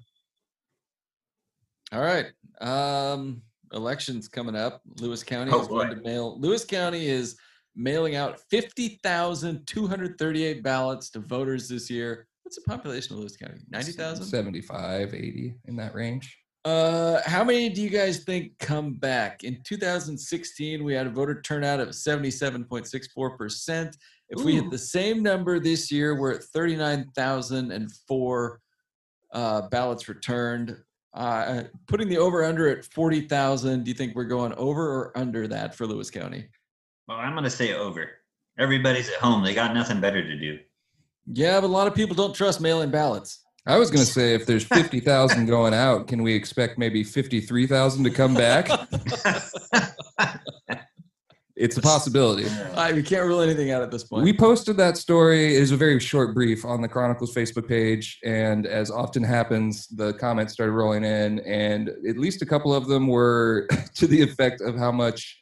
All right. Um, elections coming up. Lewis County Oh, is going to mail. Lewis County is mailing out fifty thousand two hundred thirty-eight ballots to voters this year. What's the population of Lewis County? Ninety thousand. 75, 80 in that range. Uh, how many do you guys think come back? In 2016, we had a voter turnout of 77.64%. If we hit the same number this year, we're at 39,004 uh, ballots returned. Uh, putting the over under at 40,000, do you think we're going over or under that for Lewis County? Well, I'm going to say over. Everybody's at home. They got nothing better to do. Yeah, but a lot of people don't trust mail in ballots. I was going to say if there's 50,000 going out, can we expect maybe 53,000 to come back? It's a possibility. I, we can't rule anything out at this point. We posted that story. It is a very short brief on the Chronicles Facebook page, and as often happens, the comments started rolling in, and at least a couple of them were to the effect of how much,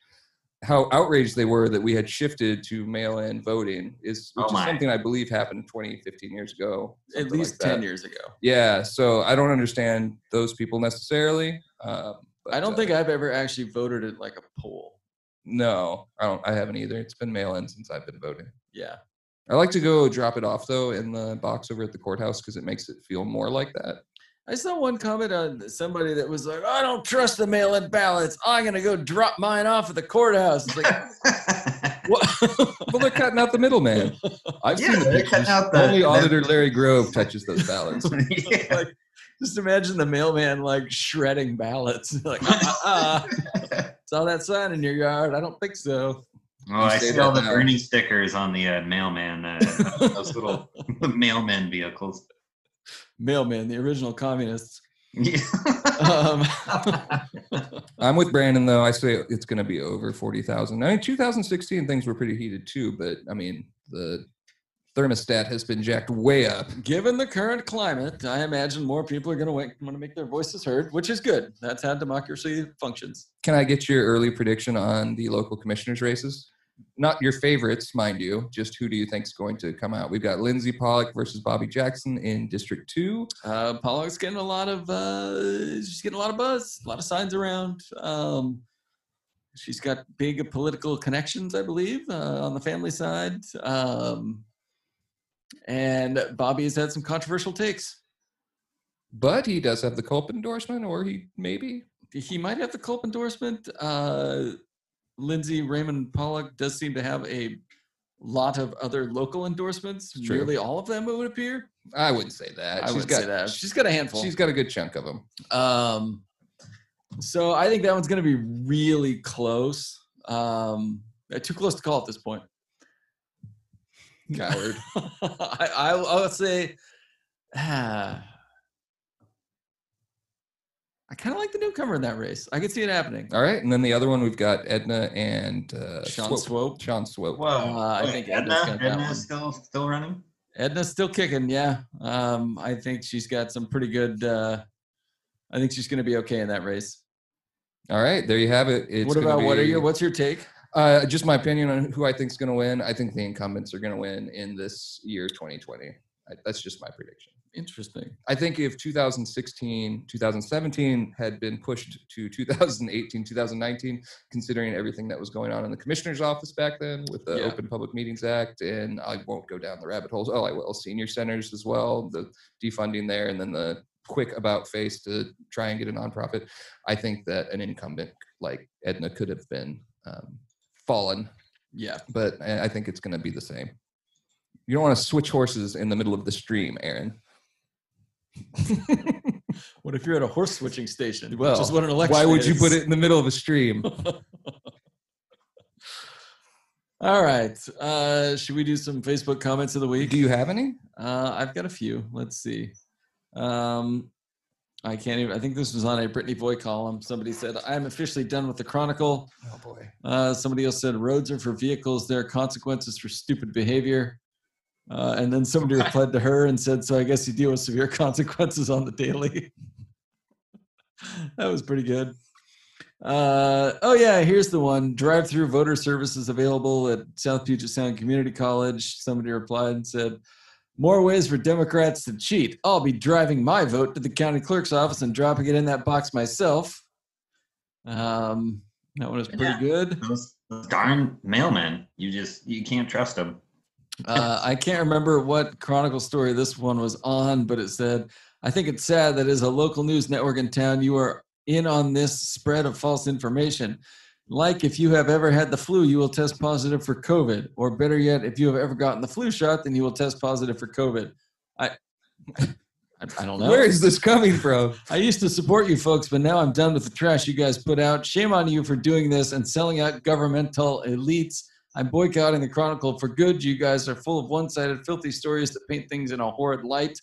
how outraged they were that we had shifted to mail-in voting. Is which Oh is something I believe happened 20, 15 years ago. at least like 10 years ago. Yeah, so I don't understand those people necessarily. Um, I don't but, think uh, I've ever actually voted at like a poll. No, I don't. I haven't either. It's been mail-in since I've been voting. Yeah. I like to go drop it off though in the box over at the courthouse because it makes it feel more like that. I saw one comment on somebody that was like, I don't trust the mail in ballots. I'm going to go drop mine off at the courthouse. It's like, what? Well, they're cutting out the middleman. I've Yeah, seen the pictures. cutting out the- Only Auditor Larry Grose touches those ballots. yeah. like, just imagine the mailman like shredding ballots. like, ah. Saw that sign in your yard. I don't think so. Oh, I say see all the now. burning stickers on the uh, mailman, uh, those little mailman vehicles. Mailman, the original communists. Yeah. Um, I'm with Brandon though. I say it's going to be over forty thousand. I mean, 2016 things were pretty heated too, but I mean the thermostat has been jacked way up. given the current climate, I imagine more people are going to want to make their voices heard, which is good. That's how democracy functions. Can I get your early prediction on the local commissioners races? Not your favorites, mind you. Just who do you think is going to come out? We've got Lindsay Pollock versus Bobby Jackson in District Two. Uh, Pollock's getting a lot of uh, she's getting a lot of buzz, a lot of signs around. Um, she's got big political connections, I believe, uh, on the family side. Um, and Bobby has had some controversial takes. But he does have the Culp endorsement, or he maybe. He might have the Culp endorsement. Uh, Lindsay Raymond Pollock does seem to have a lot of other local endorsements. Nearly all of them, it would appear. I wouldn't say that. I she's would got say that. She's got a handful. she's got a good chunk of them. Um, so I think that one's going to be really close. Um, too close to call at this point. Coward. I, I, I would say, ah, I kind of like the newcomer in that race. I could see it happening. All right, and then the other one we've got Edna and uh, Sean Swope. Swope. Sean Swope. Whoa, Uh, I think Edna, Edna's got that Edna's one. still still running. Edna's still kicking, yeah. Um, I think she's got some pretty good. Uh, I think she's going to be okay in that race. All right, there you have it. It's what gonna about what are be- your? What's your take? Uh, just my opinion on who I think is going to win. I think the incumbents are going to win in this year, 2020. I, that's just my prediction. Interesting. I think if 2016, 2017 had been pushed to 2018, 2019, considering everything that was going on in the commissioner's office back then with the Yeah. Open Public Meetings Act, and I won't go down the rabbit holes. Oh, I will. Senior centers as well, the defunding there, and then the quick about face to try and get a nonprofit. I think that an incumbent like Edna could have been um, fallen Yeah. but I think it's going to be the same. You don't want to switch horses in the middle of the stream, Aaron. What if you're at a horse switching station? Well, just what an election. Why would you put it in the middle of a stream? All right. Uh, should we do some Facebook comments of the week? Do you have any? Uh, I've got a few. Let's see. Um, I can't even. I think this was on a Brittany Boy column. Somebody said, "I'm officially done with the Chronicle." Oh boy. Uh, somebody else said, "Roads are for vehicles. There are consequences for stupid behavior." Uh, and then somebody replied to her and said, "So I guess you deal with severe consequences on the daily." that was pretty good. Uh, oh yeah, here's the one: drive-through voter services available at South Puget Sound Community College. Somebody replied and said, "More ways for Democrats to cheat. I'll be driving my vote to the county clerk's office and dropping it in that box myself." Um, that one is pretty Yeah. good. Those, those darn mailmen. You just you can't trust them. Uh, I can't remember what Chronicle story this one was on, but it said, I think it's sad that as a local news network in town, you are in on this spread of false information. Like if you have ever had the flu, you will test positive for COVID. Or better yet, if you have ever gotten the flu shot, then you will test positive for COVID. I, I, don't know. Where is this coming from? I used to support you folks, but now I'm done with the trash you guys put out. Shame on you for doing this and selling out governmental elites. I'm boycotting the Chronicle for good. You guys are full of one sided, filthy stories that paint things in a horrid light.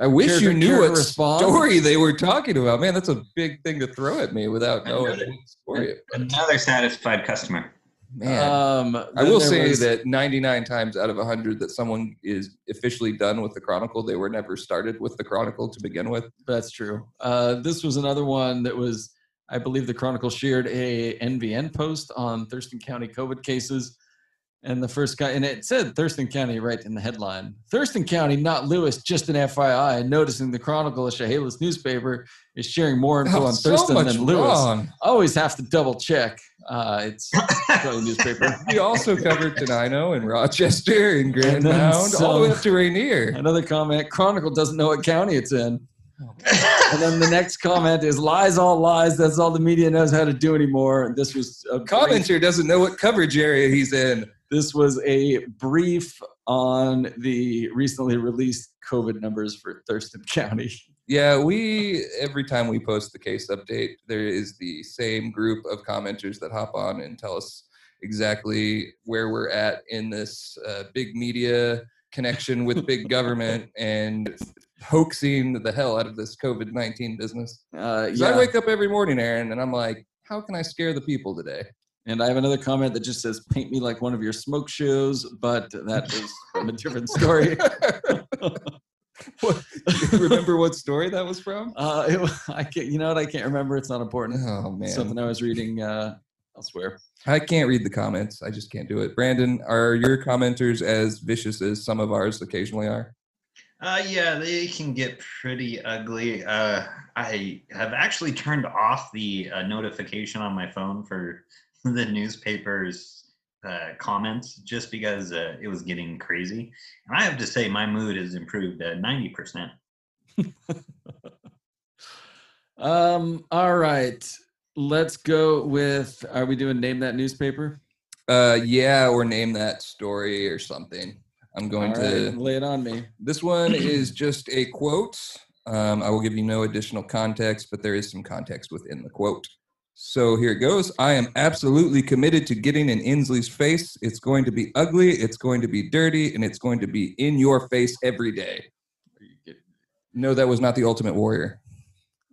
I wish Care you knew care to what respond? story they were talking about. Man, that's a big thing to throw at me without knowing know. what story. it- Another satisfied customer. Man, Um, I will say was- that 99 times out of 100 that someone is officially done with the Chronicle, they were never started with the Chronicle to begin with. That's true. Uh, this was another one that was, I believe, the Chronicle shared a NVN post on Thurston County COVID cases, and the first guy, and it said Thurston County right in the headline. Thurston County, not Lewis. Just an FYI. Noticing the Chronicle, a Chehalis newspaper, is sharing more info Oh, on so Thurston than Lewis. wrong. Always have to double check. Uh, it's a newspaper. We also covered Tenino and Rochester and Grand And Mound, all the way up to Rainier. Another comment: Chronicle doesn't know what county it's in. And then the next comment is lies, all lies. That's all the media knows how to do anymore. And this was a Commenter doesn't know what coverage area he's in. This was a brief on the recently released COVID numbers for Thurston County. Yeah, we every time we post the case update, there is the same group of commenters that hop on and tell us exactly where we're at in this uh, big media connection with big government and hoaxing the hell out of this COVID nineteen business. Uh, yeah. I wake up every morning, Aaron, and I'm like, how can I scare the people today? And I have another comment that just says, "Paint me like one of your smoke shows," but that is from a different story. What- remember what story that was from? Uh, it, I can't. You know what? I can't remember. It's not important. Oh man, Something I was reading uh, elsewhere. I can't read the comments. I just can't do it. Brandon, are your commenters as vicious as some of ours occasionally are? Uh, yeah, they can get pretty ugly. Uh, I have actually turned off the uh, notification on my phone for the newspaper's uh, comments just because uh, it was getting crazy. And I have to say, my mood has improved uh, 90%. Um. All right. Let's go with. Are we doing name that newspaper? Uh, yeah, or name that story or something. I'm going All to. right, lay it on me. This one is just a quote. Um, I will give you no additional context, but there is some context within the quote. So here it goes. I am absolutely committed to getting in Inslee's face. It's going to be ugly, it's going to be dirty, and it's going to be in your face every day. No, that was not the Ultimate Warrior.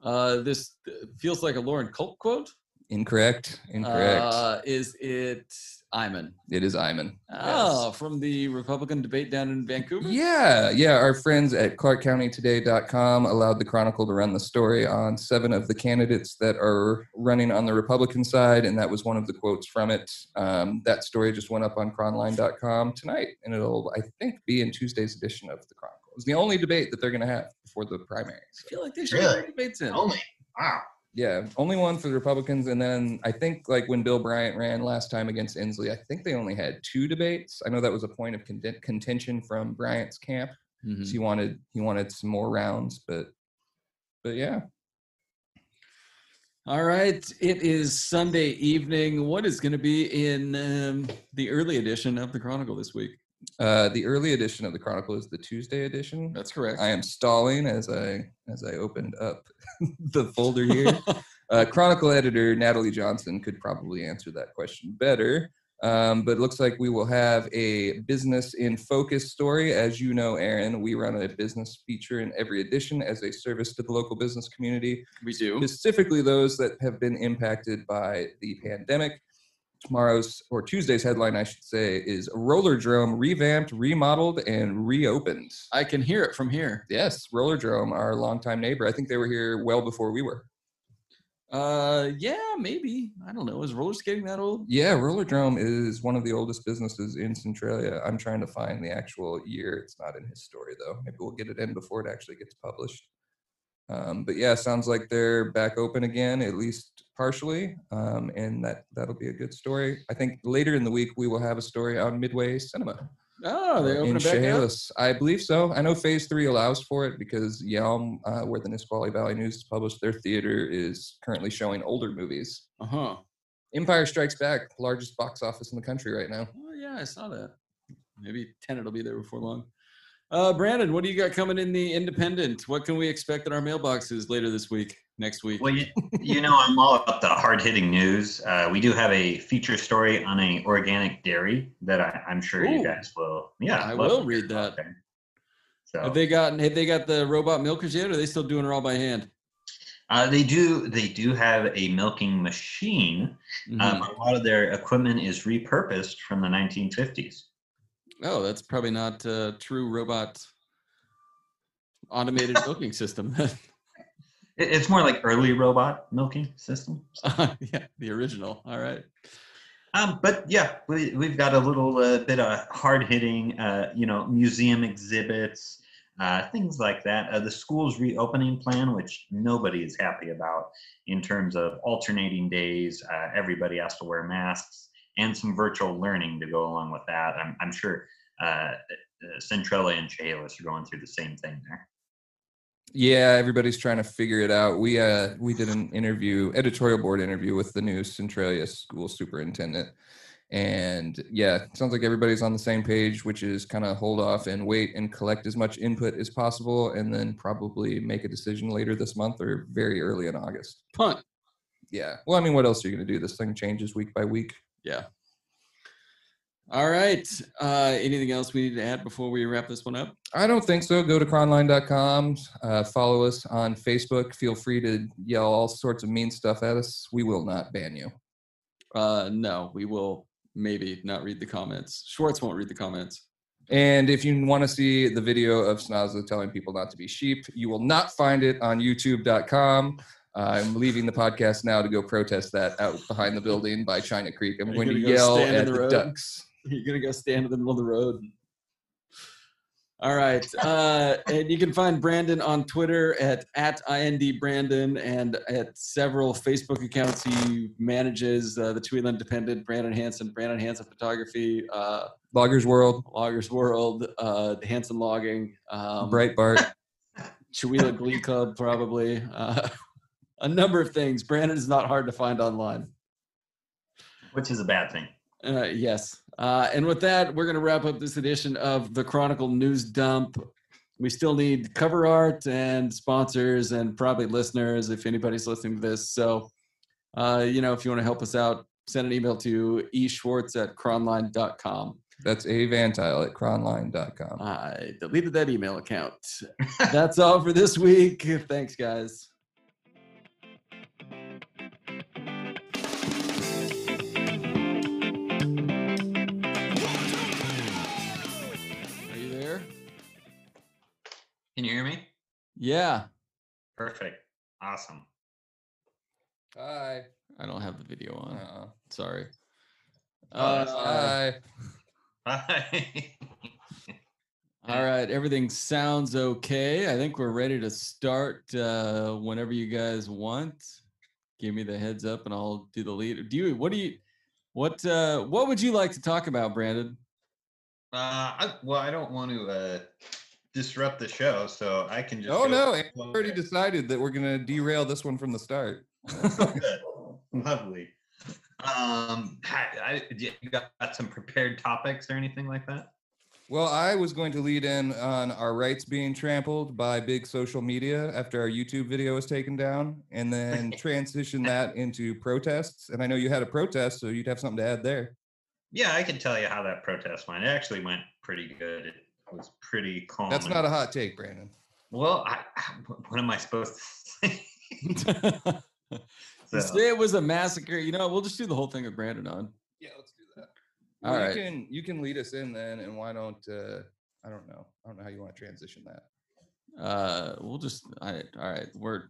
Uh, this feels like a Loren Culp quote. Incorrect. Incorrect. Uh, is it Eyman? it is Eyman. Oh, from the Republican debate down in Vancouver. Yeah, yeah. Our friends at ClarkCountyToday.com allowed the Chronicle to run the story on seven of the candidates that are running on the Republican side, and that was one of the quotes from it. Um, that story just went up on Chronline.com tonight, and it'll, I think, be in Tuesday's edition of the Chronicle. It's the only debate that they're going to have before the primary. I feel like they should Really? have debates in. Only. Wow. Yeah, only one for the Republicans, and then I think like when Bill Bryant ran last time against Inslee, I think they only had two debates. I know that was a point of conten- contention from Bryant's camp. Mhm. So he wanted he wanted some more rounds, but but yeah. All right, it is Sunday evening. What is going to be in um, the early edition of the Chronicle this week? Uh, the early edition of the Chronicle is the Tuesday edition. That's correct. I am stalling as I as I opened up the folder here. uh, Chronicle editor Natalie Johnson could probably answer that question better. Um, but it looks like we will have a business in focus story. As you know, Aaron, we run a business feature in every edition as a service to the local business community. we do. specifically those that have been impacted by the pandemic. Tomorrow's or Tuesday's headline, I should say, is Roller Drome revamped, remodeled, and reopened. I can hear it from here. Yes, Roller Drome, our longtime neighbor. I think they were here well before we were. Uh, yeah, maybe. I don't know. Is roller skating that old? Yeah, Roller Drome is one of the oldest businesses in Centralia. I'm trying to find the actual year. It's not in his story though. Maybe we'll get it in before it actually gets published. Um, but yeah, sounds like they're back open again, at least partially, um, and that that'll be a good story. I think later in the week we will have a story on Midway Cinema Oh, they open in it back up. Chehalis. I believe so. I know Phase Three allows for it because Yelm, uh, where the Nisqually Valley News is published, their theater is currently showing older movies. Uh huh. Empire Strikes Back, largest box office in the country right now. Oh yeah, I saw that. Maybe Tenet will be there before long. Uh, Brandon, what do you got coming in the Independent? What can we expect in our mailboxes later this week, next week? Well, you, you know, I'm all about the hard hitting news. Uh, we do have a feature story on a organic dairy that I, I'm sure Ooh. you guys will. Yeah, I will read that. So Have they got have they got the robot milkers yet? Or are they still doing it all by hand? uh, they do they do have a milking machine. Mhm. Um, a lot of their equipment is repurposed from the 1950s. Oh, that's probably not a true robot automated milking system. It's more like early robot milking system. yeah, the original. All right. Um, but yeah, we, we've got a little uh, bit of hard hitting, uh, you know, museum exhibits, uh, things like that. Uh, the school's reopening plan, which nobody is happy about in terms of alternating days, uh, everybody has to wear masks, and some virtual learning to go along with that. I'm, I'm sure uh, uh, Centralia and Chehalis are going through the same thing there. Yeah, everybody's trying to figure it out. We uh we did an interview, editorial board interview with the new Centralia school superintendent. And yeah, it sounds like everybody's on the same page, which is kind of hold off and wait and collect as much input as possible and then probably make a decision later this month or very early in August. Punt. Yeah. Well, I mean, what else are you going to do? This thing changes week by week. Yeah. All right. Uh, anything else we need to add before we wrap this one up? I don't think so. Go to chronline.com, uh, follow us on Facebook. Feel free to yell all sorts of mean stuff at us. We will not ban you. Uh, no, we will maybe not read the comments. Schwartz won't read the comments. And if you want to see the video of Snazza telling people not to be sheep, you will not find it on youtube.com. Uh, I'm leaving the podcast now to go protest that out behind the building by China Creek. I'm going to go yell at the the, road? ducks. You're gonna go stand in the middle of the road. All right, uh, and you can find Brandon on Twitter at at ind Brandon and at several Facebook accounts he manages. Uh, the Chewelah Independent, Brandon Hansen, Brandon Hansen Photography, uh, Loggers World, Loggers World, uh, Hansen Logging, um, Breitbart. Chihuahua Glee Club, probably uh, a number of things. Brandon is not hard to find online. Which is a bad thing. Uh, yes. Uh, and with that, we're going to wrap up this edition of the Chronicle News Dump. We still need cover art and sponsors and probably listeners if anybody's listening to this. So, uh, you know, if you want to help us out, send an email to eschwartz at chronline.com. That's a vantile at chronline.com. I deleted that email account. That's all for this week. Thanks, guys. You hear me? Yeah. Perfect. Awesome. Hi. I don't have the video on. Uh-uh. Sorry. Oh, Uh, Hi. Bye. All right, everything sounds okay. I think we're ready to start uh, whenever you guys want. Give me the heads up, and I'll do the lead. Do you? What do you? What? Uh, what would you like to talk about, Brandon? Uh, I, well, I don't want to uh, disrupt the show, so I can just. Oh no, I already decided that we're gonna derail this one from the start. Lovely. Um, I, I, you got some prepared topics or anything like that? Well, I was going to lead in on our rights being trampled by big social media after our YouTube video was taken down, and then transition that into protests. And I know you had a protest, so you'd have something to add there. Yeah, I can tell you how that protest went. It actually went pretty good. It was pretty calm. That's not a hot take, Brandon. Well, I, what am I supposed to say? So- say it was a massacre. You know, we'll just do the whole thing with Brandon on. Yeah, let's do that. All Well, right. You can you can lead us in then, and why don't uh, I don't know I don't know how you want to transition that. Uh, we'll just. I, all right, we're.